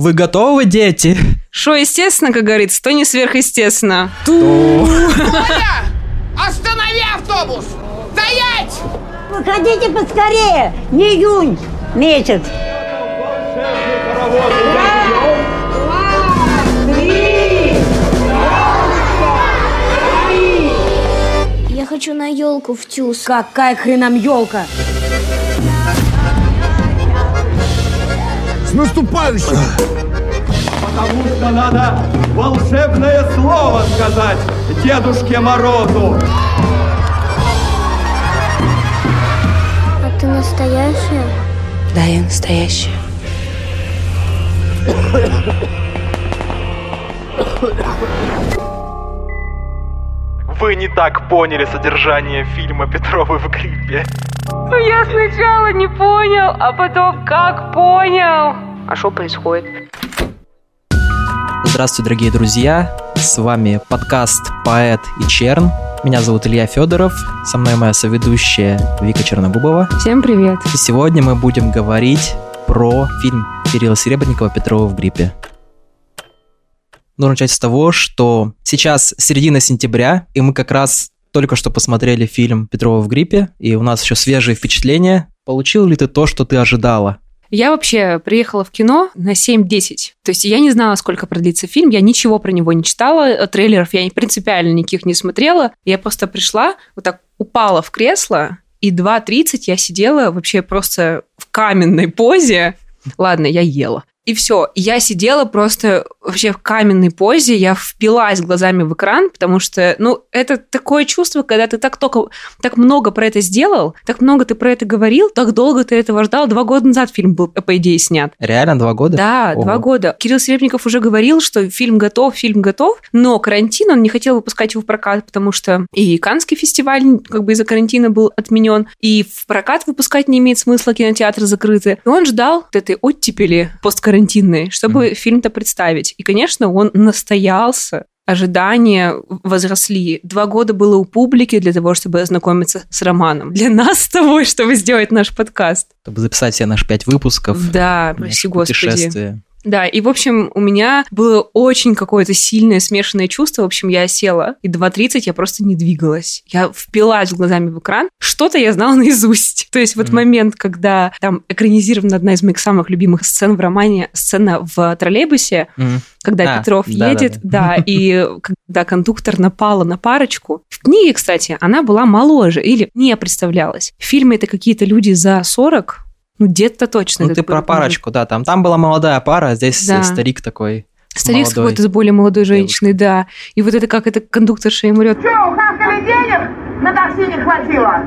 Вы готовы, дети? Что естественно, как говорится, то не сверхъестественно. Оля! Останови автобус! Стоять! Выходите поскорее! Не июнь месяц! Я хочу на елку в тюз. Какая хренам елка! С наступающим! Потому что надо волшебное слово сказать Дедушке Морозу. А ты настоящая? Да, я настоящая. Вы не так поняли содержание фильма «Петровы в гриппе». Ну я сначала не понял, а потом как понял. А что происходит? Здравствуйте, дорогие друзья. С вами подкаст «Поэт и Черн». Меня зовут Илья Федоров, со мной моя соведущая Вика Черногубова. Всем привет. И сегодня мы будем говорить про фильм Кирилла Серебренникова «Петрова в гриппе». Нужно начать с того, что сейчас середина сентября, и мы как раз только что посмотрели фильм «Петрова в гриппе», и у нас еще свежие впечатления. Получил ли ты то, что ты ожидала? Я вообще приехала в кино на 7-10. То есть я не знала, сколько продлится фильм, я ничего про него не читала, трейлеров я принципиально никаких не смотрела. Я просто пришла, вот так упала в кресло, и 2.30 я сидела вообще просто в каменной позе. Ладно, я ела. И все. Я сидела просто вообще в каменной позе, я впилась глазами в экран, потому что, ну, это такое чувство, когда ты так только, так много про это сделал, так много ты про это говорил, так долго ты этого ждал. Два года назад фильм был, по идее, снят. Реально два года? Да, Ого. два года. Кирилл Серебренников уже говорил, что фильм готов, фильм готов, но карантин, он не хотел выпускать его в прокат, потому что и Канский фестиваль как бы из-за карантина был отменен, и в прокат выпускать не имеет смысла, кинотеатры закрыты. И он ждал вот этой оттепели посткарантинной, чтобы фильм-то представить. И, конечно, он настоялся. Ожидания возросли. Два года было у публики для того, чтобы ознакомиться с романом. Для нас с тобой, чтобы сделать наш подкаст. Чтобы записать все наши пять выпусков. Да, прости господи. Да, и, в общем, у меня было очень какое-то сильное смешанное чувство. В общем, я села, и 2.30 я просто не двигалась. Я впилась глазами в экран. Что-то я знала наизусть. То есть вот Мгм. момент, когда там экранизирована одна из моих самых любимых сцен в романе, сцена в троллейбусе, Мгм. когда А, Петров да, едет, да, да, и когда кондуктор напала на парочку. В книге, кстати, она была моложе или не представлялась. В фильме это какие-то люди за 40, ну, дед-то точно. Ну, ты про парочку, да, там, там была молодая пара, а здесь Да. старик такой. Старик с какой-то с более молодой женщиной, да. И вот это как это кондукторша ему орёт. Че, ухахали денег? На такси не хватило?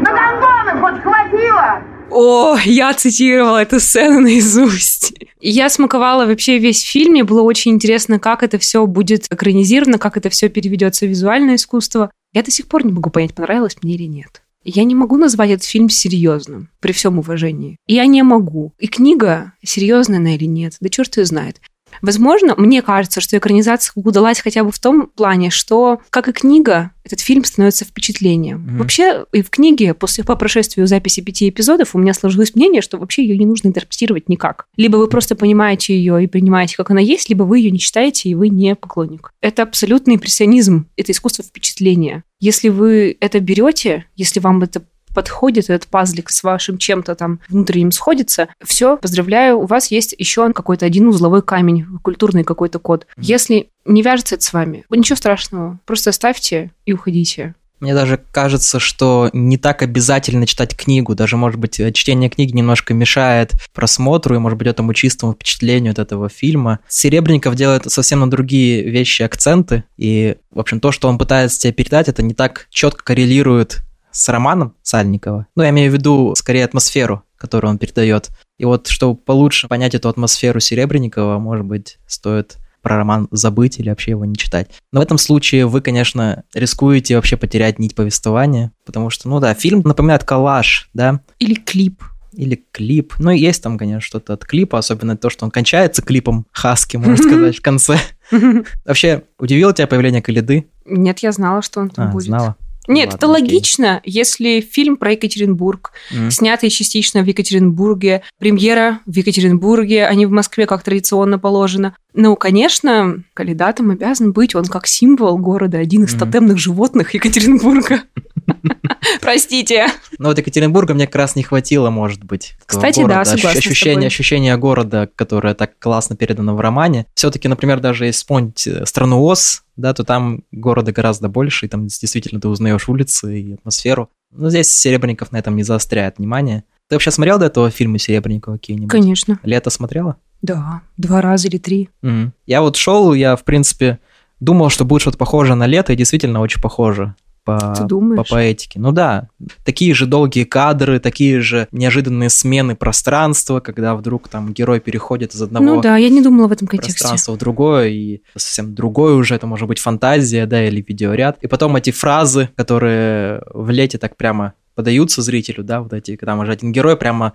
На гондоны хоть хватило? О, я цитировала эту сцену наизусть. Я смаковала вообще весь фильм, мне было очень интересно, как это все будет экранизировано, как это все переведется в визуальное искусство. Я до сих пор не могу понять, понравилось мне или нет. Я не могу назвать этот фильм серьезным, при всем уважении. Я не могу. И книга, серьезная она или нет, да черт ее знает. Возможно, мне кажется, что экранизация удалась хотя бы в том плане, что, как и книга, этот фильм становится впечатлением. Мгм. Вообще, и в книге, после по прошествию записи пяти эпизодов, у меня сложилось мнение, что вообще ее не нужно интерпретировать никак. Либо вы просто понимаете ее и принимаете, как она есть, либо вы ее не читаете, и вы не поклонник. Это абсолютный импрессионизм, это искусство впечатления. Если вы это берете, если вам это подходит этот пазлик с вашим чем-то там внутренним сходится, все, поздравляю, у вас есть еще какой-то один узловой камень, культурный какой-то код. Если не вяжется это с вами, ничего страшного, просто оставьте и уходите. Мне даже кажется, что не так обязательно читать книгу. Даже, может быть, чтение книги немножко мешает просмотру и, может быть, этому чистому впечатлению от этого фильма. Серебренников делает совсем на другие вещи акценты. И, в общем, то, что он пытается тебе передать, это не так четко коррелирует с романом Сальникова. Ну, я имею в виду, скорее, атмосферу, которую он передает. И вот, чтобы получше понять эту атмосферу Серебренникова, может быть, стоит про роман забыть или вообще его не читать. Но в этом случае вы, конечно, рискуете вообще потерять нить повествования, потому что, ну да, фильм напоминает коллаж, да, Или клип. или клип. Ну, есть там, конечно, что-то от клипа, особенно то, что он кончается клипом Хаски, можно сказать, в конце. Вообще, удивило тебя появление Калиды? Нет, я знала, что он там А, будет. знала. Нет, Ладно, это окей. логично, если фильм про Екатеринбург, Мгм. снятый частично в Екатеринбурге, премьера в Екатеринбурге, а не в Москве, как традиционно положено. Ну, конечно, кандидатом обязан быть, он как символ города, один из Мгм. тотемных животных Екатеринбурга. Простите. Ну вот Екатеринбурга мне как раз не хватило, может быть. Кстати, да, города. Ощ- согласна Ощущение, ощущение города, которое так классно передано в романе. Все-таки, например, даже если вспомнить э, страну Оз, да, то там города гораздо больше, и там действительно ты узнаешь улицы и атмосферу. Но здесь Серебренников на этом не заостряет внимание. Ты вообще смотрел до этого фильмы Серебренникова какие-нибудь? Конечно. Лето смотрела? Да, два раза или три. Мгм. Я вот шел, я, в принципе, думал, что будет что-то похожее на лето, и действительно очень похоже по, по поэтике. Ну да, такие же долгие кадры, такие же неожиданные смены пространства, когда вдруг там герой переходит из одного Ну да, я не думала в этом контексте. пространства в другое, и совсем другое уже, это может быть фантазия, да, или видеоряд. И потом эти фразы, которые в лете так прямо подаются зрителю, да, вот эти, когда уже один герой прямо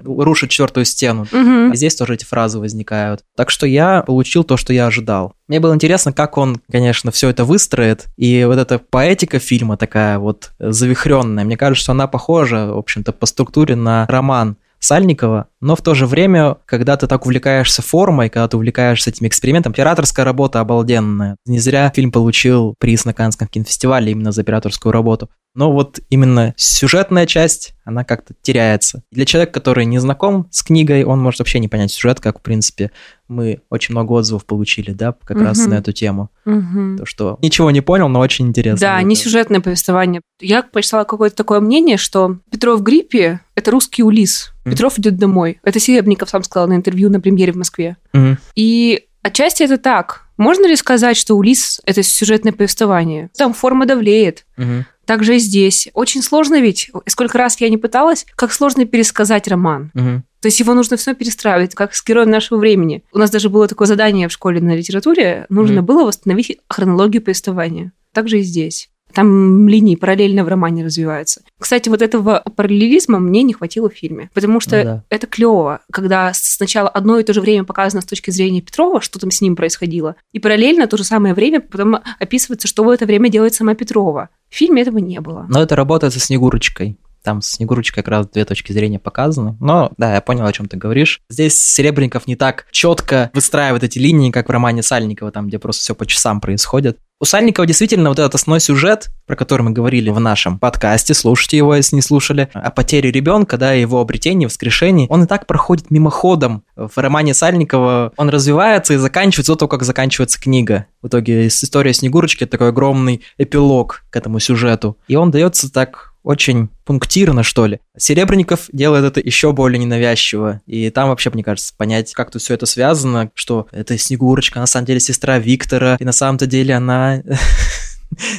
рушит четвертую стену. И здесь тоже эти фразы возникают. Так что я получил то, что я ожидал. Мне было интересно, как он, конечно, все это выстроит. И вот эта поэтика фильма такая вот завихренная, мне кажется, что она похожа, в общем-то, по структуре на роман Сальникова, но в то же время, когда ты так увлекаешься формой, когда ты увлекаешься этим экспериментом, операторская работа обалденная. Не зря фильм получил приз на Каннском кинофестивале именно за операторскую работу. Но вот именно сюжетная часть, она как-то теряется. Для человека, который не знаком с книгой, он может вообще не понять сюжет, как, в принципе, мы очень много отзывов получили, да, как раз Мгм. на эту тему. Мгм. То, что ничего не понял, но очень интересно. Да, Это- не сюжетное повествование. Я прочитала какое-то такое мнение, что Петров в гриппе – это русский Улис. Мгм. Петров идет домой. Это Серебренников сам сказал на интервью на премьере в Москве. Мгм. И отчасти это так. Можно ли сказать, что Улис – это сюжетное повествование? Там форма давлеет. Мгм. Так же и здесь. Очень сложно ведь, сколько раз я не пыталась, как сложно пересказать роман. Мгм. То есть его нужно все перестраивать, как с героем нашего времени. У нас даже было такое задание в школе на литературе. Нужно Мгм. было восстановить хронологию повествования. Так же и здесь. Там линии параллельно в романе развиваются. Кстати, вот этого параллелизма мне не хватило в фильме. Потому что Ну да. это клево, когда сначала одно и то же время показано с точки зрения Петрова, что там с ним происходило, и параллельно то же самое время потом описывается, что в это время делает сама Петрова. В фильме этого не было. Но это работает со Снегурочкой. Там с Снегурочкой как раз две точки зрения показаны. Но да, я понял, о чем ты говоришь. Здесь Серебренников не так четко выстраивает эти линии, как в романе Сальникова, там, где просто все по часам происходит. У Сальникова действительно вот этот основной сюжет, про который мы говорили в нашем подкасте, слушайте его, если не слушали, о потере ребенка, да, его обретении, воскрешении, он и так проходит мимоходом. В романе Сальникова он развивается и заканчивается до того, как заканчивается книга. В итоге история Снегурочки – это такой огромный эпилог к этому сюжету. И он дается так очень пунктирно, что ли. Серебренников делает это еще более ненавязчиво. И там вообще, мне кажется, понять, как тут все это связано, что это Снегурочка, на самом деле сестра Виктора, и на самом-то деле она...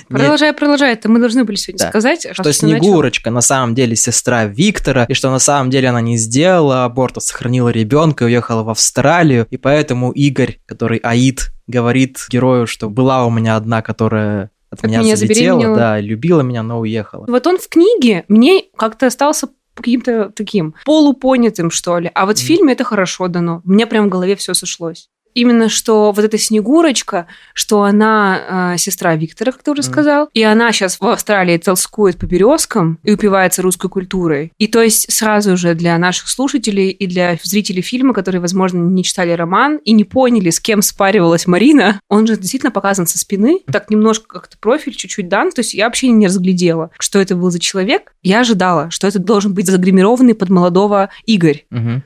Продолжай, продолжай. Это мы должны были сегодня Да. сказать. что. Снегурочка на самом деле сестра Виктора, и что на самом деле она не сделала аборт, а сохранила ребенка и уехала в Австралию, и поэтому Игорь, который Аид, говорит герою, что была у меня одна, которая от От меня, меня залетела, да, любила меня, но уехала. Вот он в книге мне как-то остался каким-то таким полупонятым, что ли. А вот в Мгм. фильме это хорошо дано. У меня прям в голове все сошлось. Именно что вот эта Снегурочка, что она э, сестра Виктора, как ты уже Мгм. сказал, и она сейчас в Австралии толскует по березкам и упивается русской культурой. И то есть сразу же для наших слушателей и для зрителей фильма, которые, возможно, не читали роман и не поняли, с кем спаривалась Марина, он же действительно показан со спины, так немножко как-то профиль чуть-чуть дан, то есть я вообще не разглядела, что это был за человек. Я ожидала, что это должен быть загримированный под молодого Игорь. Мгм.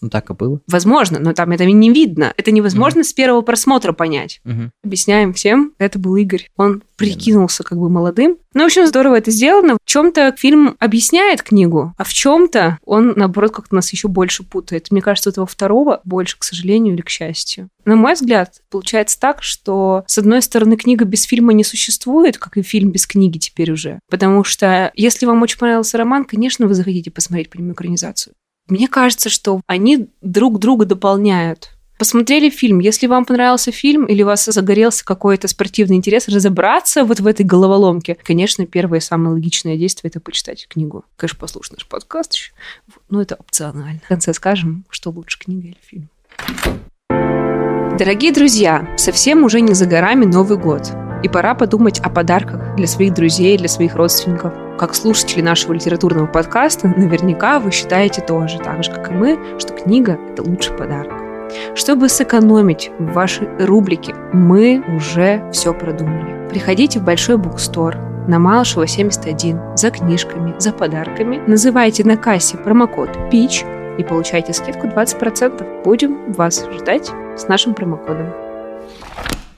Ну так и было. Возможно, но там это не видно. Это невозможно с первого просмотра понять. Мгм. Объясняем всем, это был Игорь. Он прикинулся как бы молодым. Ну, в общем, здорово это сделано. В чем-то фильм объясняет книгу, а в чем-то он, наоборот, как-то нас еще больше путает. Мне кажется, этого второго больше, к сожалению или к счастью. На мой взгляд, получается так, что, с одной стороны, книга без фильма не существует, как и фильм без книги теперь уже. Потому что, если вам очень понравился роман, конечно, вы захотите посмотреть по нему экранизацию. Мне кажется, что они друг друга дополняют. Посмотрели фильм. Если вам понравился фильм или у вас загорелся какой-то спортивный интерес, разобраться вот в этой головоломке, конечно, первое и самое логичное действие – это почитать книгу. Конечно, послушать наш подкаст еще. Но это опционально. В конце скажем, что лучше, книга или фильм. Дорогие друзья, совсем уже не за горами Новый год. И пора подумать о подарках для своих друзей, для своих родственников. Как слушатели нашего литературного подкаста, наверняка вы считаете тоже, так же, как и мы, что книга – это лучший подарок. Чтобы сэкономить в вашей рубрике, мы уже все продумали. Приходите в большой букстор на Малышева 71 за книжками, за подарками. Называйте на кассе промокод PITCH и получайте скидку 20%. Будем вас ждать с нашим промокодом.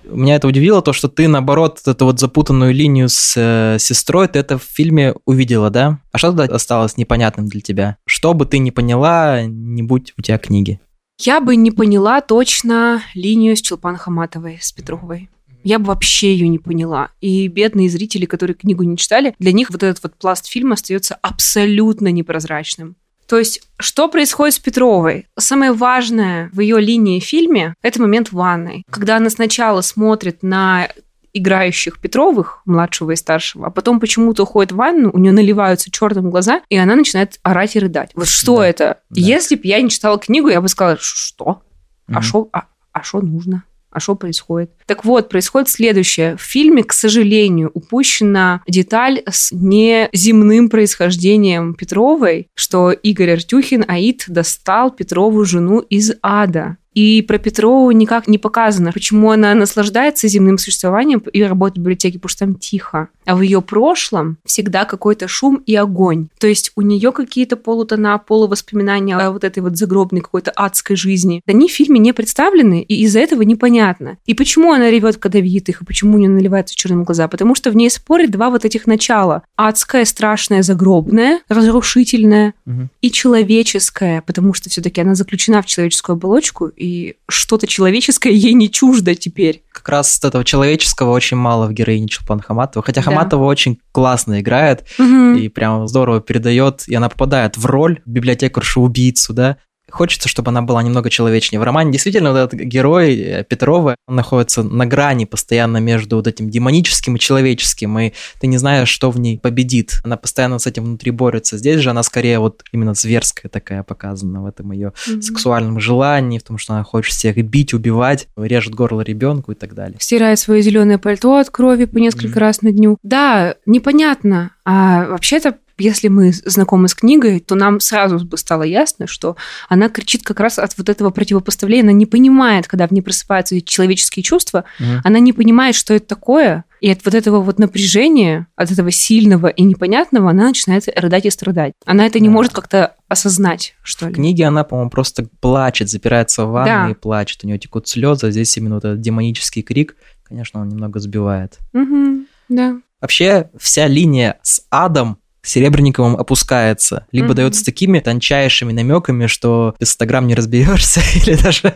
Меня это удивило, то, что ты, наоборот, эту вот запутанную линию с э, сестрой, ты это в фильме увидела, да? А что тогда осталось непонятным для тебя? Что бы ты не поняла, не будь у тебя книги? Я бы не поняла точно линию с Челпан Хаматовой, с Петровой. Я бы вообще ее не поняла. И бедные зрители, которые книгу не читали, для них вот этот вот пласт фильма остается абсолютно непрозрачным. То есть, что происходит с Петровой? Самое важное в ее линии в фильме – это момент в ванной. Когда она сначала смотрит на играющих Петровых, младшего и старшего, а потом почему-то уходит в ванну, у нее наливаются черным глаза, и она начинает орать и рыдать. Вот что Да. это? Да. Если бы я не читала книгу, я бы сказала, что? А что а, а шо нужно? А что происходит? Так вот, происходит следующее. В фильме, к сожалению, упущена деталь с неземным происхождением Петровой, что Игорь Артюхин, Аид, достал Петрову жену из ада. И про Петрову никак не показано, почему она наслаждается земным существованием и работает в библиотеке, потому что там тихо. А в ее прошлом всегда какой-то шум и огонь. То есть у нее какие-то полутона, полувоспоминания о вот этой вот загробной какой-то адской жизни. Они в фильме не представлены, и из-за этого непонятно. И почему она ревет, когда видит их, и почему у нее наливаются черные глаза? Потому что в ней спорят два вот этих начала. Адское, страшное, загробное, разрушительное, Мгм. и человеческое, потому что все-таки она заключена в человеческую оболочку, и что-то человеческое ей не чуждо теперь. Как раз этого человеческого очень мало в героине Чулпан Хаматова. Хотя Да. Хаматова очень классно играет Мгм. и прям здорово передает, и она попадает в роль библиотекаршу-убийцу, да. Хочется, чтобы она была немного человечнее. В романе действительно вот этот герой э, Петрова он находится на грани постоянно между вот этим демоническим и человеческим, и ты не знаешь, что в ней победит. Она постоянно с этим внутри борется. Здесь же она скорее вот именно зверская такая показана в этом ее Мгм. сексуальном желании, в том, что она хочет всех бить, убивать, режет горло ребенку и так далее. Стирает свое зеленое пальто от крови по несколько Мгм. раз на дню. Да, непонятно. А вообще-то если мы знакомы с книгой, то нам сразу бы стало ясно, что она кричит как раз от вот этого противопоставления. Она не понимает, когда в ней просыпаются человеческие чувства, Мгм. она не понимает, что это такое, и от вот этого вот напряжения, от этого сильного и непонятного, она начинает рыдать и страдать. Она это не Да. может как-то осознать, что В ли. книге она, по-моему, просто плачет, запирается в ванной Да. и плачет. У нее текут слезы, а здесь именно вот этот демонический крик, конечно, он немного сбивает. Мгм, да. Вообще, вся линия с адом Серебренниковым опускается, либо Мгм. дается такими тончайшими намеками, что без 100 грамм не разберешься, или даже...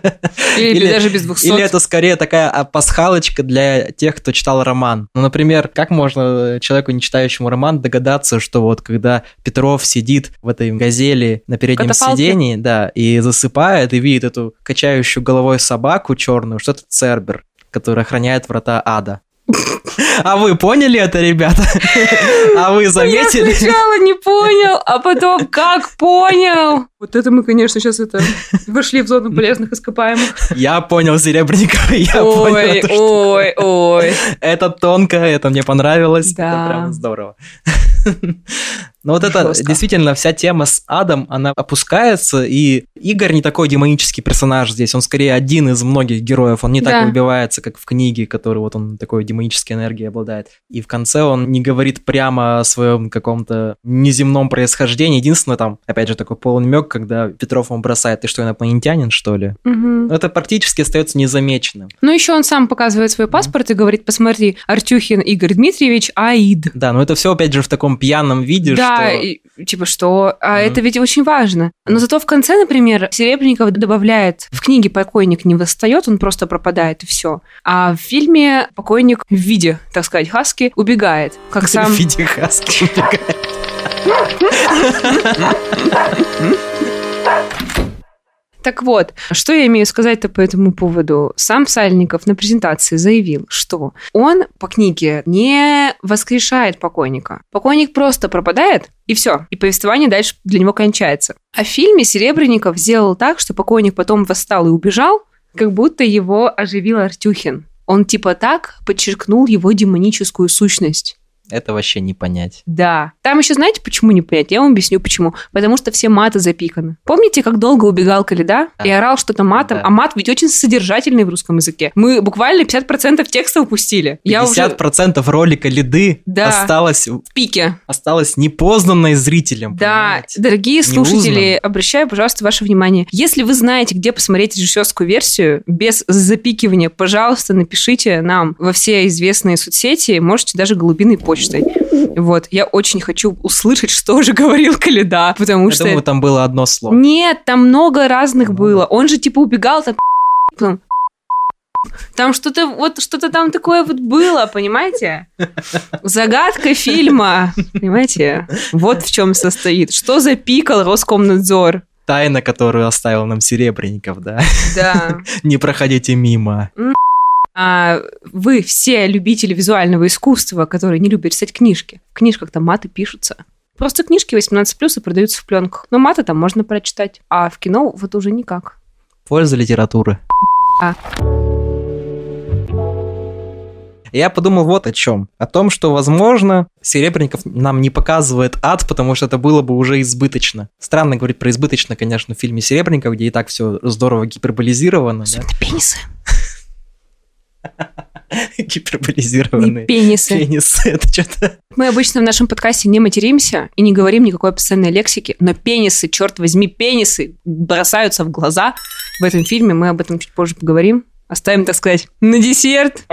Или, или даже без 200. Или это скорее такая пасхалочка для тех, кто читал роман. Ну, например, как можно человеку, не читающему роман, догадаться, что вот когда Петров сидит в этой газели на переднем сидении, да, и засыпает, и видит эту качающую головой собаку черную, что это Цербер, который охраняет врата ада. А вы поняли это, ребята? А вы Я заметили? сначала не понял, а потом как понял. Вот это мы, конечно, сейчас это вошли в зону полезных ископаемых. Я понял Серебренникова, я понял, Ой, это, что ой, ой. это тонко, это мне понравилось, Да. это прям здорово. Но вот это Жестко. действительно вся тема с адом, она опускается, и Игорь не такой демонический персонаж здесь, он скорее один из многих героев, он не Да. так выбивается, как в книге, который вот он такой демонической энергией обладает. И в конце он не говорит прямо о своем каком-то неземном происхождении, единственное там, опять же, такой полунамек, когда Петров ему бросает, ты что, инопланетянин, что ли? Но это практически остается незамеченным. Ну, еще он сам показывает свой паспорт и говорит, посмотри, Артюхин Игорь Дмитриевич, Аид. Да, но это все опять же в таком пьяном виде, Да, что... и, типа что, а Мгм. это ведь очень важно. Но зато в конце, например, Серебренников добавляет, в книге покойник не восстает, он просто пропадает и все. А в фильме покойник в виде, так сказать, хаски убегает, как сам... В виде хаски убегает. Так вот, что я имею сказать-то по этому поводу? Сам Сальников на презентации заявил, что он по книге не воскрешает покойника. Покойник просто пропадает, и все. И повествование дальше для него кончается. А в фильме Серебренников сделал так, что покойник потом восстал и убежал, как будто его оживил Артюхин. Он типа так подчеркнул его демоническую сущность. Это вообще не понять. Да. Там еще знаете, почему не понять? Я вам объясню, почему. Потому что все маты запиканы. Помните, как долго убегал Каледа Да. и орал что-то матом? Да. А мат ведь очень содержательный в русском языке. Мы буквально 50% текста упустили. Я уже 50% ролика лиды Да. осталось, в пике. осталось непознанной зрителям. Да, понимаете? дорогие слушатели, Неузнанно. обращаю, пожалуйста, ваше внимание. Если вы знаете, где посмотреть режиссерскую версию без запикивания, пожалуйста, напишите нам во все известные соцсети, можете даже голубиной почтой. Вот, я очень хочу услышать, что же говорил Каледа, потому Я что... думаю, там было одно слово. Нет, там много разных Ну было. Он же типа убегал там... потом Там что-то вот что-то там такое вот было, понимаете? Загадка фильма, понимаете? Вот в чем состоит. Что запикал Роскомнадзор? Тайна, которую оставил нам Серебренников, да? Да. Не проходите мимо. А вы все любители визуального искусства, которые не любят читать книжки. В книжках там маты пишутся. Просто книжки 18 плюс и продаются в пленках. Но маты там можно прочитать. А в кино вот уже никак. Польза литературы. А. Я подумал вот о чем. О том, что, возможно, Серебренников нам не показывает ад, потому что это было бы уже избыточно. Странно говорить про избыточно, конечно, в фильме Серебренников, где и так все здорово гиперболизировано. да. Пенисы. Гиперболизированные Пенисы. пенисы. Это что-то... Мы обычно в нашем подкасте не материмся и не говорим никакой постоянной лексики, но пенисы, черт возьми, пенисы бросаются в глаза в этом фильме. Мы об этом чуть позже поговорим. Оставим, так сказать, на десерт.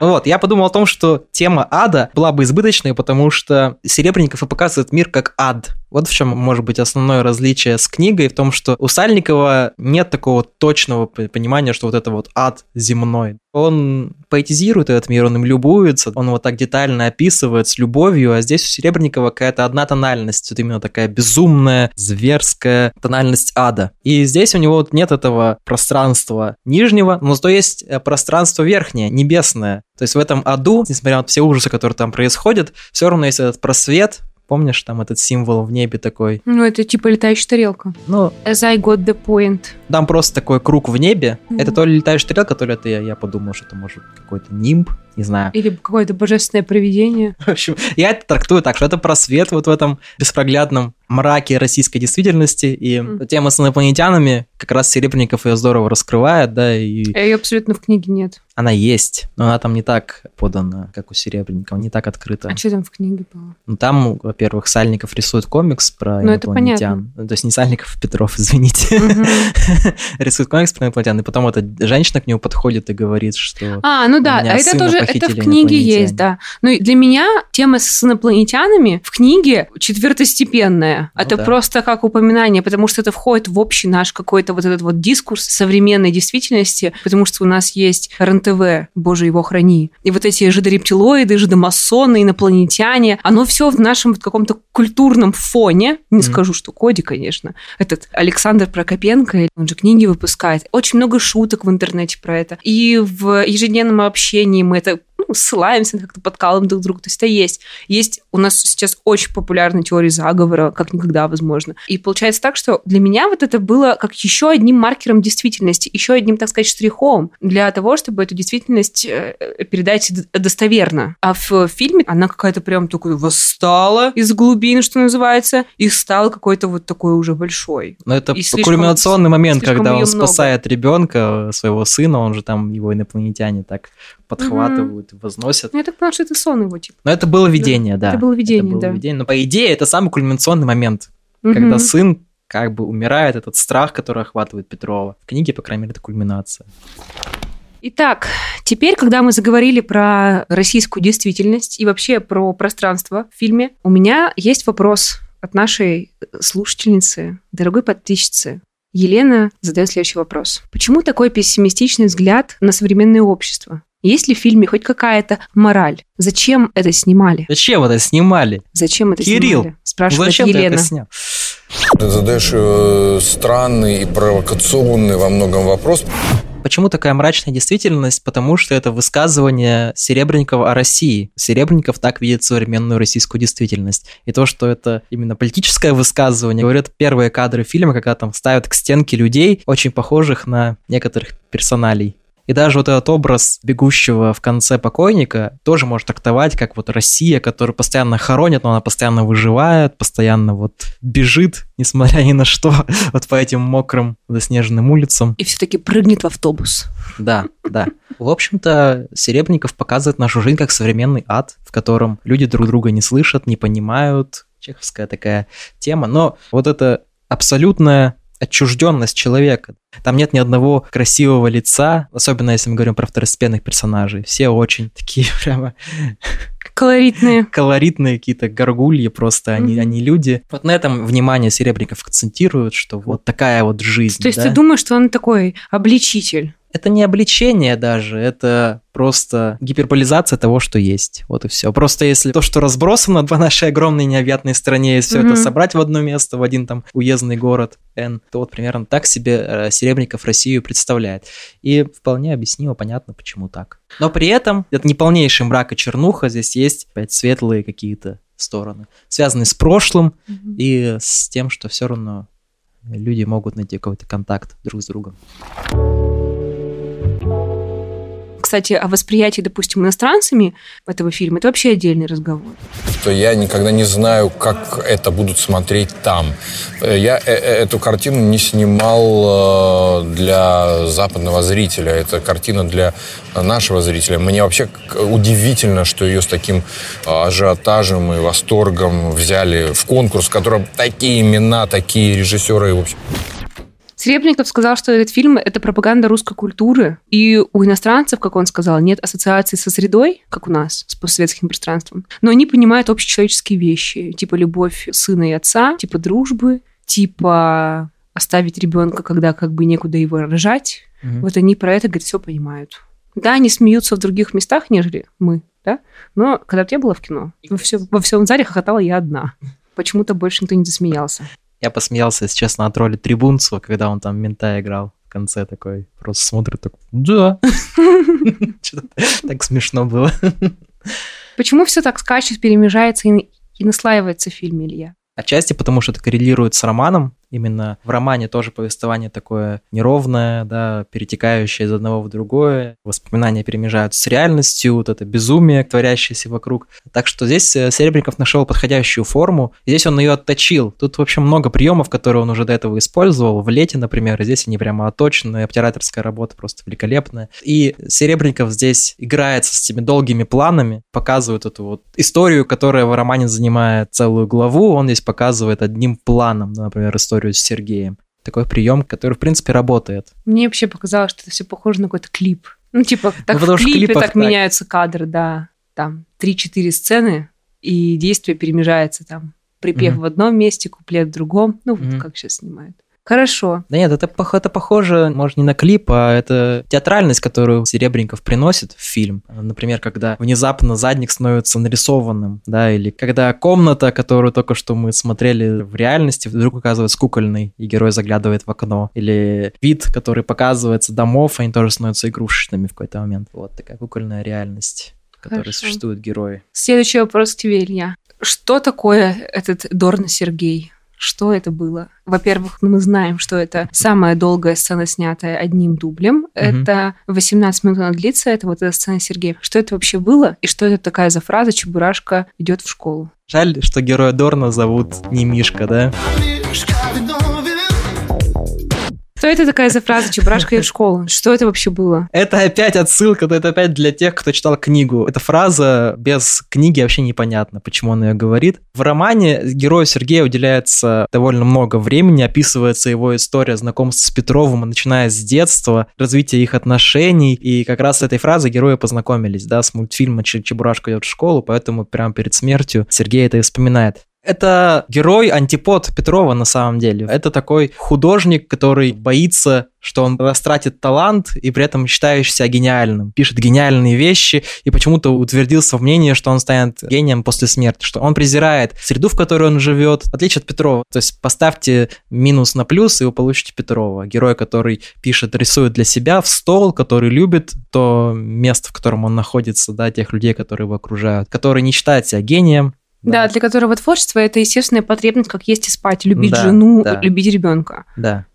Вот, я подумал о том, что тема ада была бы избыточной, потому что Серебренников и показывает мир как ад. Вот в чем может быть основное различие с книгой, в том, что у Сальникова нет такого точного понимания, что вот это вот ад земной. Он поэтизирует этот мир, он им любуется, он его так детально описывает с любовью, а здесь у Серебренникова какая-то одна тональность, вот именно такая безумная, зверская тональность ада. И здесь у него вот нет этого пространства нижнего, но зато есть э, пространство верхнее, небесное. То есть в этом аду, несмотря на все ужасы, которые там происходят, все равно есть этот просвет, Помнишь, там этот символ в небе такой? Ну, это типа летающая тарелка. Ну, As I got the point. там просто такой круг в небе. Мгм. Это то ли летающая тарелка, то ли это я, я подумал, что это может какой-то нимб, не знаю. Или какое-то божественное провидение. В общем, я это трактую так, что это просвет вот в этом беспроглядном мраке российской действительности. И Мгм. тема с инопланетянами как раз Серебренников ее здорово раскрывает, да, и Ее абсолютно в книге нет. она есть, но она там не так подана, как у Серебренникова, не так открыта. А что там в книге было? Ну, там, во-первых, Сальников рисует комикс про Ну, инопланетян. То есть не Сальников, а Петров, извините. Мгм. Рисует комикс про инопланетян, и потом эта женщина к нему подходит и говорит, что... А, ну да, а это сына тоже, это похитили в книге есть, да. Ну и для меня тема с инопланетянами в книге четвертостепенная. Ну это да. просто как упоминание, потому что это входит в общий наш какой-то вот этот вот дискурс современной действительности, потому что у нас есть РНТВ, боже его храни, и вот эти жидорептилоиды, жидомасоны, инопланетяне, оно все в нашем вот каком-то культурном фоне, не Мгм. скажу, что Коди, конечно, этот Александр Прокопенко, он же книги выпускает. Очень много шуток в интернете про это. И в ежедневном общении мы это ну, ссылаемся, как-то подкалываем друг друга. То есть это есть. Есть у нас сейчас очень популярная теория заговора, как никогда, возможно. И получается так, что для меня вот это было как еще одним маркером действительности, еще одним, так сказать, штрихом для того, чтобы эту действительность э, передать д- достоверно. А в фильме она какая-то прям такой восстала из глубин, что называется, и стала какой-то вот такой уже большой. Но это И слишком- кульминационный момент, когда он много. спасает ребенка, своего сына, он же там, его инопланетяне так подхватывают и возносят. Ну, я так поняла, что это сон его, типа. Но это было видение, да. это было видение, было да. видение. Но по идее это самый кульминационный момент, когда Мгм. сын как бы умирает, этот страх, который охватывает Петрова. В книге, по крайней мере, это кульминация. Итак, теперь, когда мы заговорили про российскую действительность и вообще про пространство в фильме, у меня есть вопрос от нашей слушательницы, дорогой подписчицы. Елена задает следующий вопрос. Почему такой пессимистичный взгляд на современное общество? Есть ли в фильме хоть какая-то мораль? Зачем это снимали? Зачем это снимали? Зачем это Кирилл, снимали? Спрашивает Зачем ты Елена. это снял? Ты задаешь э, странный и провокационный во многом вопрос. Почему такая мрачная действительность? Потому что это высказывание Серебренникова о России. Серебренников так видит современную российскую действительность. И то, что это именно политическое высказывание, говорят первые кадры фильма, когда там ставят к стенке людей, очень похожих на некоторых персоналей И даже вот этот образ бегущего в конце покойника тоже может трактовать как вот Россия, которая постоянно хоронит, но она постоянно выживает, постоянно вот бежит, несмотря ни на что, вот по этим мокрым заснеженным улицам. И все-таки прыгнет в автобус. Да, да. В общем-то, Серебренников показывает нашу жизнь как современный ад, в котором люди друг друга не слышат, не понимают. Чеховская такая тема. Но вот это абсолютная отчужденность человека. Там нет ни одного красивого лица, особенно если мы говорим про второстепенных персонажей. Все очень такие прямо Колоритные. колоритные какие-то горгульи просто, они, Мгм. они люди. Вот на этом внимание Серебренников акцентирует, что вот такая вот жизнь. То есть да. ты думаешь, что он такой обличитель? Это не обличение даже, это просто гиперболизация того, что есть. Вот и все. Просто если то, что разбросано по нашей огромной необъятной стране, если все Мгм. это собрать в одно место, в один там уездный город Н, то вот примерно так себе э, Серебренников Россию представляет. И вполне объяснимо, понятно, почему так. Но при этом это не полнейший мрак и чернуха, здесь есть опять светлые какие-то стороны, связанные с прошлым и с тем, что все равно люди могут найти какой-то контакт друг с другом. Кстати, о восприятии, допустим, иностранцами этого фильма, это вообще отдельный разговор. что я никогда не знаю, как это будут смотреть там. Э, Я э, э, эту картину не снимал для западного зрителя. Это картина для нашего зрителя. Мне вообще удивительно, что ее с таким ажиотажем и восторгом взяли в конкурс, в котором такие имена, такие режиссеры. В общем, Серебренников сказал, что этот фильм – это пропаганда русской культуры, и у иностранцев, как он сказал, нет ассоциации со средой, как у нас, с постсоветским пространством, но они понимают общечеловеческие вещи, типа любовь сына и отца, типа дружбы, типа оставить ребенка, когда как бы некуда его рожать. Мгм. Вот они про это, говорит, все понимают. Да, они смеются в других местах, нежели мы, да? Но когда я была в кино, во, всё- во всем зале хохотала я одна. Почему-то больше никто не засмеялся. Я посмеялся, если честно, от роли Трибунцева, когда он там мента играл в конце такой. Просто смотрит так, да. Так смешно было. Почему все так скачет, перемежается и наслаивается в фильме, Илья? Отчасти потому, что это коррелирует с романом. Именно в романе тоже повествование такое неровное, да, перетекающее из одного в другое. Воспоминания перемежаются с реальностью, вот это безумие, творящееся вокруг. Так что здесь э, Серебренников нашел подходящую форму. Здесь он ее отточил. Тут, в общем, много приемов, которые он уже до этого использовал. В «Лете», например, здесь они прямо отточены. Операторская работа просто великолепная. И Серебренников здесь играется с этими долгими планами, показывает эту вот историю, которая в романе занимает целую главу. Он здесь показывает одним планом, например, историю с Сергеем. Такой прием, который, в принципе, работает. Мне вообще показалось, что это все похоже на какой-то клип. Ну, типа, так потому в клипе так, так. меняются кадры, да. Там 3-4 сцены, и действие перемежается там. Припев Мгм. в одном месте, куплет в другом. Ну, вот Мгм. как сейчас снимают. Хорошо. Да нет, это, это похоже, может, не на клип, а это театральность, которую Серебренников приносит в фильм. Например, когда внезапно задник становится нарисованным, да, или когда комната, которую только что мы смотрели в реальности, вдруг оказывается кукольной, и герой заглядывает в окно. Или вид, который показывается домов, они тоже становятся игрушечными в какой-то момент. Вот такая кукольная реальность, в которой Хорошо. существуют герои. Следующий вопрос к тебе, Илья. Что такое этот Дорн Сергей? Что это было? Во-первых, мы знаем, что это самая долгая сцена, снятая одним дублем. Это 18 минут она длится, это вот эта сцена Сергея. Что это вообще было? И что это такая за фраза «Чебурашка идет в школу»? Жаль, что героя Дорна зовут не Мишка, да? Что это такая за фраза «Чебурашка идет в школу»? Что это вообще было? Это опять отсылка, это опять для тех, кто читал книгу. Эта фраза без книги вообще непонятно, почему он ее говорит. В романе герою Сергея уделяется довольно много времени, описывается его история знакомства с Петровым, начиная с детства, развитие их отношений, и как раз с этой фразой герои познакомились, да, с мультфильма «Че- «Чебурашка идет в школу», поэтому прямо перед смертью Сергей это и вспоминает. Это герой антипод Петрова на самом деле. Это такой художник, который боится, что он растратит талант и при этом себя гениальным. Пишет гениальные вещи и почему-то утвердился в мнении, что он станет гением после смерти, что он презирает среду, в которой он живет, в отличие от Петрова. То есть поставьте минус на плюс, и вы получите Петрова. Герой, который пишет, рисует для себя в стол, который любит то место, в котором он находится, да, тех людей, которые его окружают, который не считает себя гением, Да, для которого творчество – это естественная потребность, как есть и спать, любить Да, жену, да. любить ребенка. Да.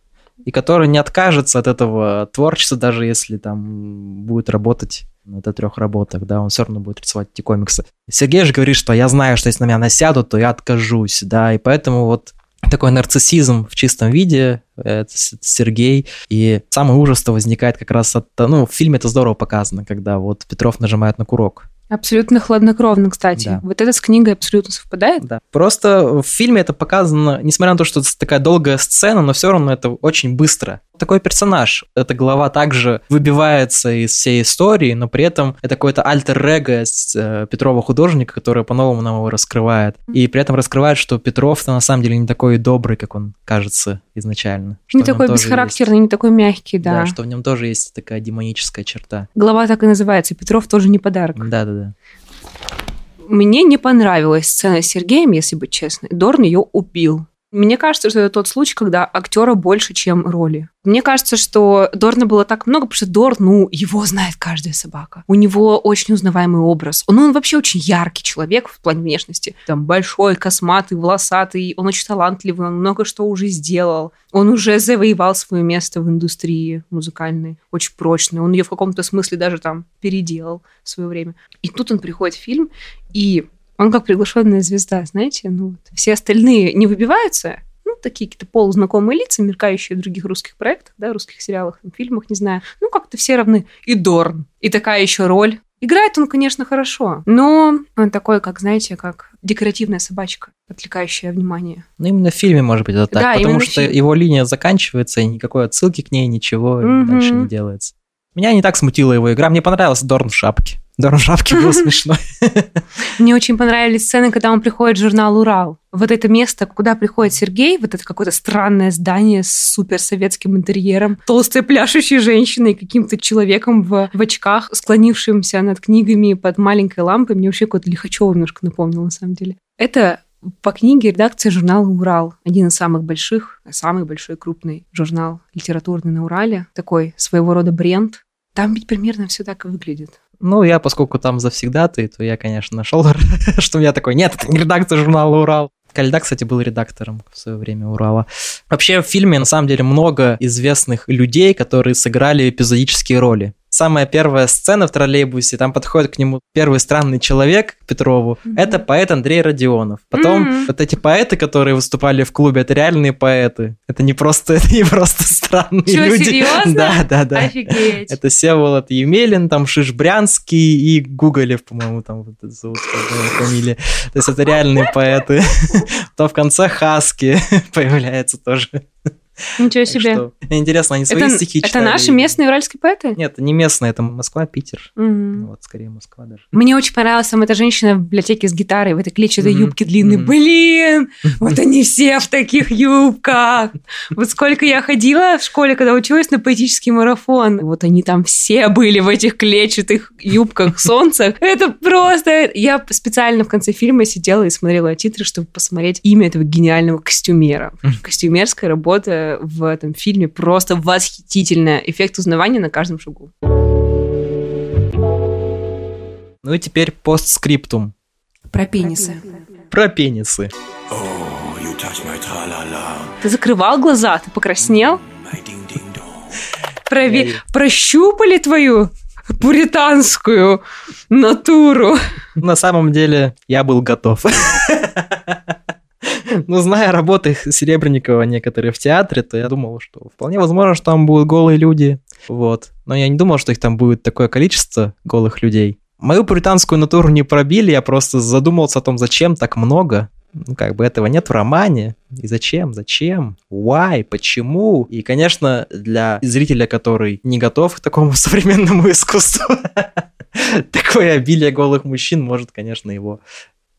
и который не откажется от этого творчества, даже если там будет работать на трех работах, да, он все равно будет рисовать эти комиксы. Сергей же говорит, что я знаю, что если на меня насядут, то я откажусь, да, и поэтому вот такой нарциссизм в чистом виде, это Сергей, и самый ужас-то возникает как раз от, ну, в фильме это здорово показано, когда вот Петров нажимает на курок, Абсолютно хладнокровно, кстати. Да. Вот это с книгой абсолютно совпадает. Да. Просто в фильме это показано, несмотря на то, что это такая долгая сцена, но все равно это очень быстро. Такой персонаж. Эта глава также выбивается из всей истории, но при этом это какой-то альтер-эго э, Петрова художника, который по-новому нам его раскрывает. И при этом раскрывает, что Петров на самом деле не такой добрый, как он кажется изначально. Не такой бесхарактерный, есть... не такой мягкий, да. Да, что в нем тоже есть такая демоническая черта. Глава так и называется. Петров тоже не подарок. Да, да, да. Мне не понравилась сцена с Сергеем, если быть честной. Дорн ее убил. Мне кажется, что это тот случай, когда актера больше, чем роли. Мне кажется, что Дорна было так много, потому что Дорн, ну, его знает каждая собака. У него очень узнаваемый образ. Он, он вообще очень яркий человек в плане внешности. Там большой, косматый, волосатый. Он очень талантливый, он много что уже сделал. Он уже завоевал свое место в индустрии музыкальной, очень прочно. Он ее в каком-то смысле даже там переделал в свое время. И тут он приходит в фильм, и он как приглашенная звезда, знаете, ну вот. Все остальные не выбиваются, ну, такие какие-то полузнакомые лица, меркающие в других русских проектах, да, русских сериалах, фильмах, не знаю. Ну, как-то все равны. И Дорн. И такая еще роль. Играет он, конечно, хорошо, но он такой, как, знаете, как декоративная собачка, отвлекающая внимание. Ну, именно в фильме, может быть, это так, да, потому что его линия заканчивается, и никакой отсылки к ней, ничего mm-hmm. дальше не делается. Меня не так смутила его игра, мне понравился Дорн в шапке. Дорн в шапке был смешной. Мне очень понравились сцены, когда он приходит в журнал «Урал». Вот это место, куда приходит Сергей, вот это какое-то странное здание с суперсоветским интерьером, толстой пляшущей женщиной, каким-то человеком в, в очках, склонившимся над книгами под маленькой лампой. Мне вообще какой-то Лихачева немножко напомнил, на самом деле. Это по книге редакция журнала «Урал». Один из самых больших, самый большой крупный журнал литературный на Урале. Такой своего рода бренд. Там ведь примерно все так и выглядит. Ну, я, поскольку там завсегда ты, то я, конечно, нашел, что у меня такой, нет, это не редакция журнала «Урал». Кальда, кстати, был редактором в свое время Урала. Вообще в фильме, на самом деле, много известных людей, которые сыграли эпизодические роли самая первая сцена в троллейбусе, там подходит к нему первый странный человек, к Петрову, mm-hmm. это поэт Андрей Родионов. Потом mm-hmm. вот эти поэты, которые выступали в клубе, это реальные поэты. Это не просто, это не просто странные Чё, люди. серьезно? Да, да, да. Офигеть. Это Всеволод Емелин, там Шишбрянский и Гуголев, по-моему, там вот зовут фамилия. То есть это реальные поэты. То в конце Хаски появляется тоже. Ничего себе. Что, интересно, они свои это, стихи читали? Это наши местные уральские поэты? Нет, не местные, это Москва, Питер. Угу. Вот, скорее Москва даже. Мне очень понравилась там эта женщина в библиотеке с гитарой в этой клетчатой угу. юбке длинной. Угу. Блин, вот они все в таких юбках. Вот сколько я ходила в школе, когда училась на поэтический марафон. Вот они там все были в этих клетчатых юбках, солнцах. Это просто... Я специально в конце фильма сидела и смотрела титры, чтобы посмотреть имя этого гениального костюмера. Костюмерская работа в этом фильме просто восхитительная. Эффект узнавания на каждом шагу. Ну и теперь постскриптум. Про пенисы. Про пенисы. Ты закрывал глаза, ты покраснел? Прови... Прощупали твою пуританскую натуру. На самом деле я был готов. Ну, зная работы Серебренникова некоторые в театре, то я думал, что вполне возможно, что там будут голые люди. Вот. Но я не думал, что их там будет такое количество голых людей. Мою пуританскую натуру не пробили, я просто задумался о том, зачем так много. Ну, как бы этого нет в романе. И зачем? Зачем? Why? Почему? И, конечно, для зрителя, который не готов к такому современному искусству, такое обилие голых мужчин может, конечно, его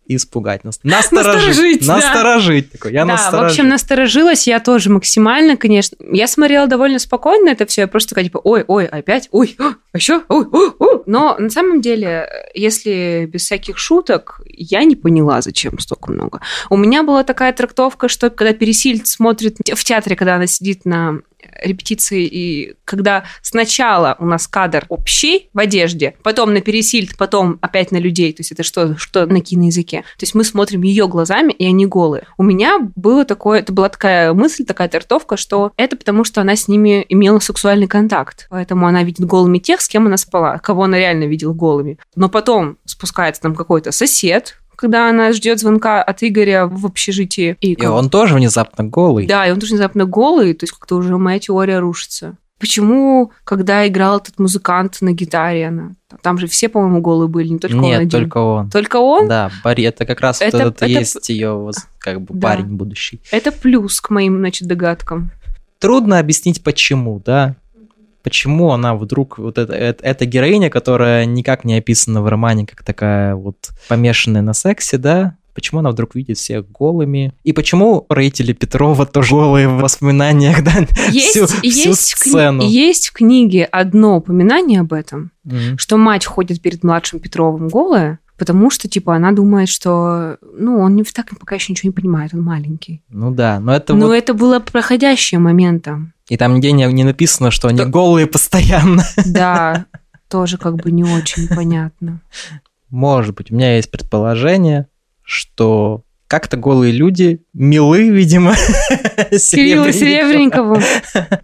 испугать, насторожить. Насторожить, насторожить. Да. Такой, я да, насторожил. в общем, насторожилась я тоже максимально, конечно. Я смотрела довольно спокойно это все, я просто такая, типа, ой, ой, опять, ой, а еще, ой, ой, ой. Но на самом деле, если без всяких шуток, я не поняла, зачем столько много. У меня была такая трактовка, что когда Пересильд смотрит в театре, когда она сидит на репетиции, и когда сначала у нас кадр общий в одежде, потом на пересильд, потом опять на людей, то есть это что, что на киноязыке. То есть мы смотрим ее глазами, и они голые. У меня было такое, это была такая мысль, такая тертовка, что это потому, что она с ними имела сексуальный контакт. Поэтому она видит голыми тех, с кем она спала, кого она реально видела голыми. Но потом спускается там какой-то сосед, когда она ждет звонка от Игоря в общежитии. И, и он тоже внезапно голый. Да, и он тоже внезапно голый, то есть как-то уже моя теория рушится. Почему, когда играл этот музыкант на гитаре, она там же все, по-моему, голые были, не только Нет, он один. только он. Только он? Да, Барри, это как раз Это- вот этот это- есть ее как бы Да. парень будущий. Это плюс к моим, значит, догадкам. Трудно объяснить, почему, да? Почему она вдруг, вот эта, эта, героиня, которая никак не описана в романе, как такая вот помешанная на сексе, да? Почему она вдруг видит всех голыми? И почему родители Петрова тоже голые в воспоминаниях, да? Есть, всю, всю есть, в кни- сцену. есть в книге одно упоминание об этом, Мгм. что мать ходит перед младшим Петровым голая, потому что, типа, она думает, что, ну, он не так пока еще ничего не понимает, он маленький. Ну да, но это Но вот... это было проходящее моментом. И там нигде не, не написано, что они Да. голые постоянно. Да, тоже как бы не очень понятно. Может быть, у меня есть предположение, что как-то голые люди милы, видимо, Кириллу Серебренникову.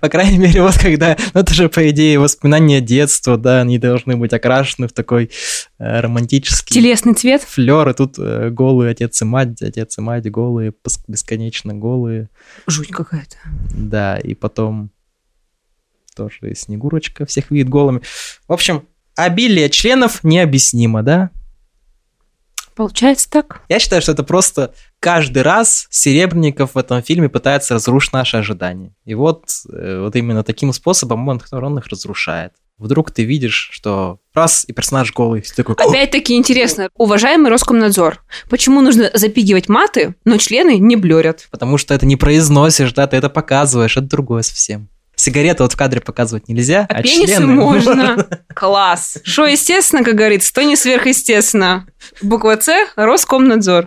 По крайней мере, вот когда... Ну, это же, по идее, воспоминания детства, да, они должны быть окрашены в такой э, романтический Телесный цвет. флер, и тут э, голые отец и мать, отец и мать голые, бесконечно голые, Жуть какая-то. да, и потом тоже и Снегурочка всех видит голыми. В общем, обилие членов необъяснимо, да? Получается так? Я считаю, что это просто каждый раз Серебренников в этом фильме пытается разрушить наши ожидания. И вот, э, вот именно таким способом он, он их разрушает. Вдруг ты видишь, что раз, и персонаж голый, ты такой, «О, Опять-таки интересно. Уважаемый Роскомнадзор, почему нужно запигивать маты, но члены не блюрят? потому что это не произносишь, да, ты это показываешь, это другое совсем. Сигареты вот в кадре показывать нельзя, А, а, пенисы члены... можно. Класс. Что естественно, как говорится, то не сверхъестественно. Буква С – Роскомнадзор.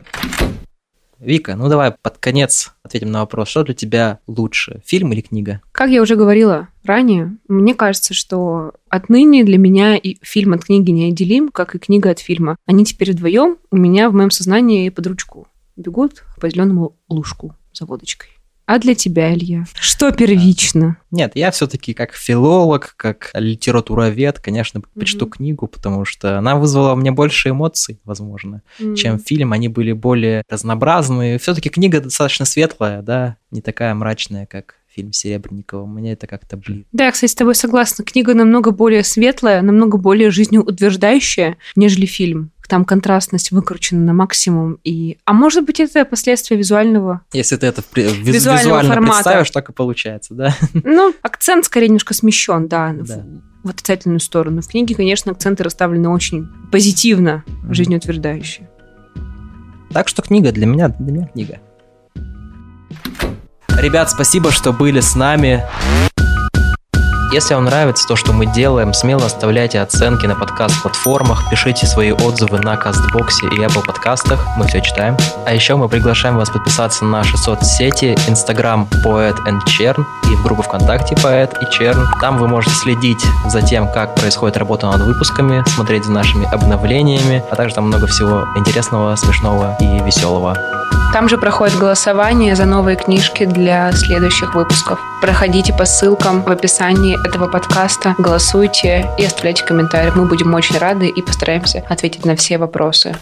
Вика, ну давай под конец ответим на вопрос, что для тебя лучше, фильм или книга? Как я уже говорила ранее, мне кажется, что отныне для меня и фильм от книги неотделим, как и книга от фильма. Они теперь вдвоем у меня в моем сознании под ручку бегут по зеленому лужку за водочкой. А для тебя, Илья, что первично? Нет, я все-таки как филолог, как литературовед, конечно, предпочту Мгм. книгу, потому что она вызвала у меня больше эмоций, возможно, чем фильм. Они были более разнообразные. Все-таки книга достаточно светлая, да, не такая мрачная, как фильм Серебренникова. Мне это как-то блин. Да, я, кстати, с тобой согласна. Книга намного более светлая, намного более жизнеутверждающая, нежели фильм. Там контрастность выкручена на максимум. И... А может быть, это последствия визуального? Если ты это виз- Визуального визуально формата. представишь, так и получается, да? Ну, акцент скорее немножко смещен, да, в- Да. в отрицательную сторону. В книге, конечно, акценты расставлены очень позитивно, Мгм. жизнеутверждающие. Так что книга для меня, для меня книга. Ребят, спасибо, что были с нами. Если вам нравится то, что мы делаем, смело оставляйте оценки на подкаст-платформах, пишите свои отзывы на Кастбоксе и Apple подкастах, мы все читаем. А еще мы приглашаем вас подписаться на наши соцсети, Instagram Poet and Chern и группу ВКонтакте Poet и Chern. Там вы можете следить за тем, как происходит работа над выпусками, смотреть за нашими обновлениями, а также там много всего интересного, смешного и веселого. Там же проходит голосование за новые книжки для следующих выпусков. Проходите по ссылкам в описании этого подкаста, голосуйте и оставляйте комментарии. Мы будем очень рады и постараемся ответить на все вопросы.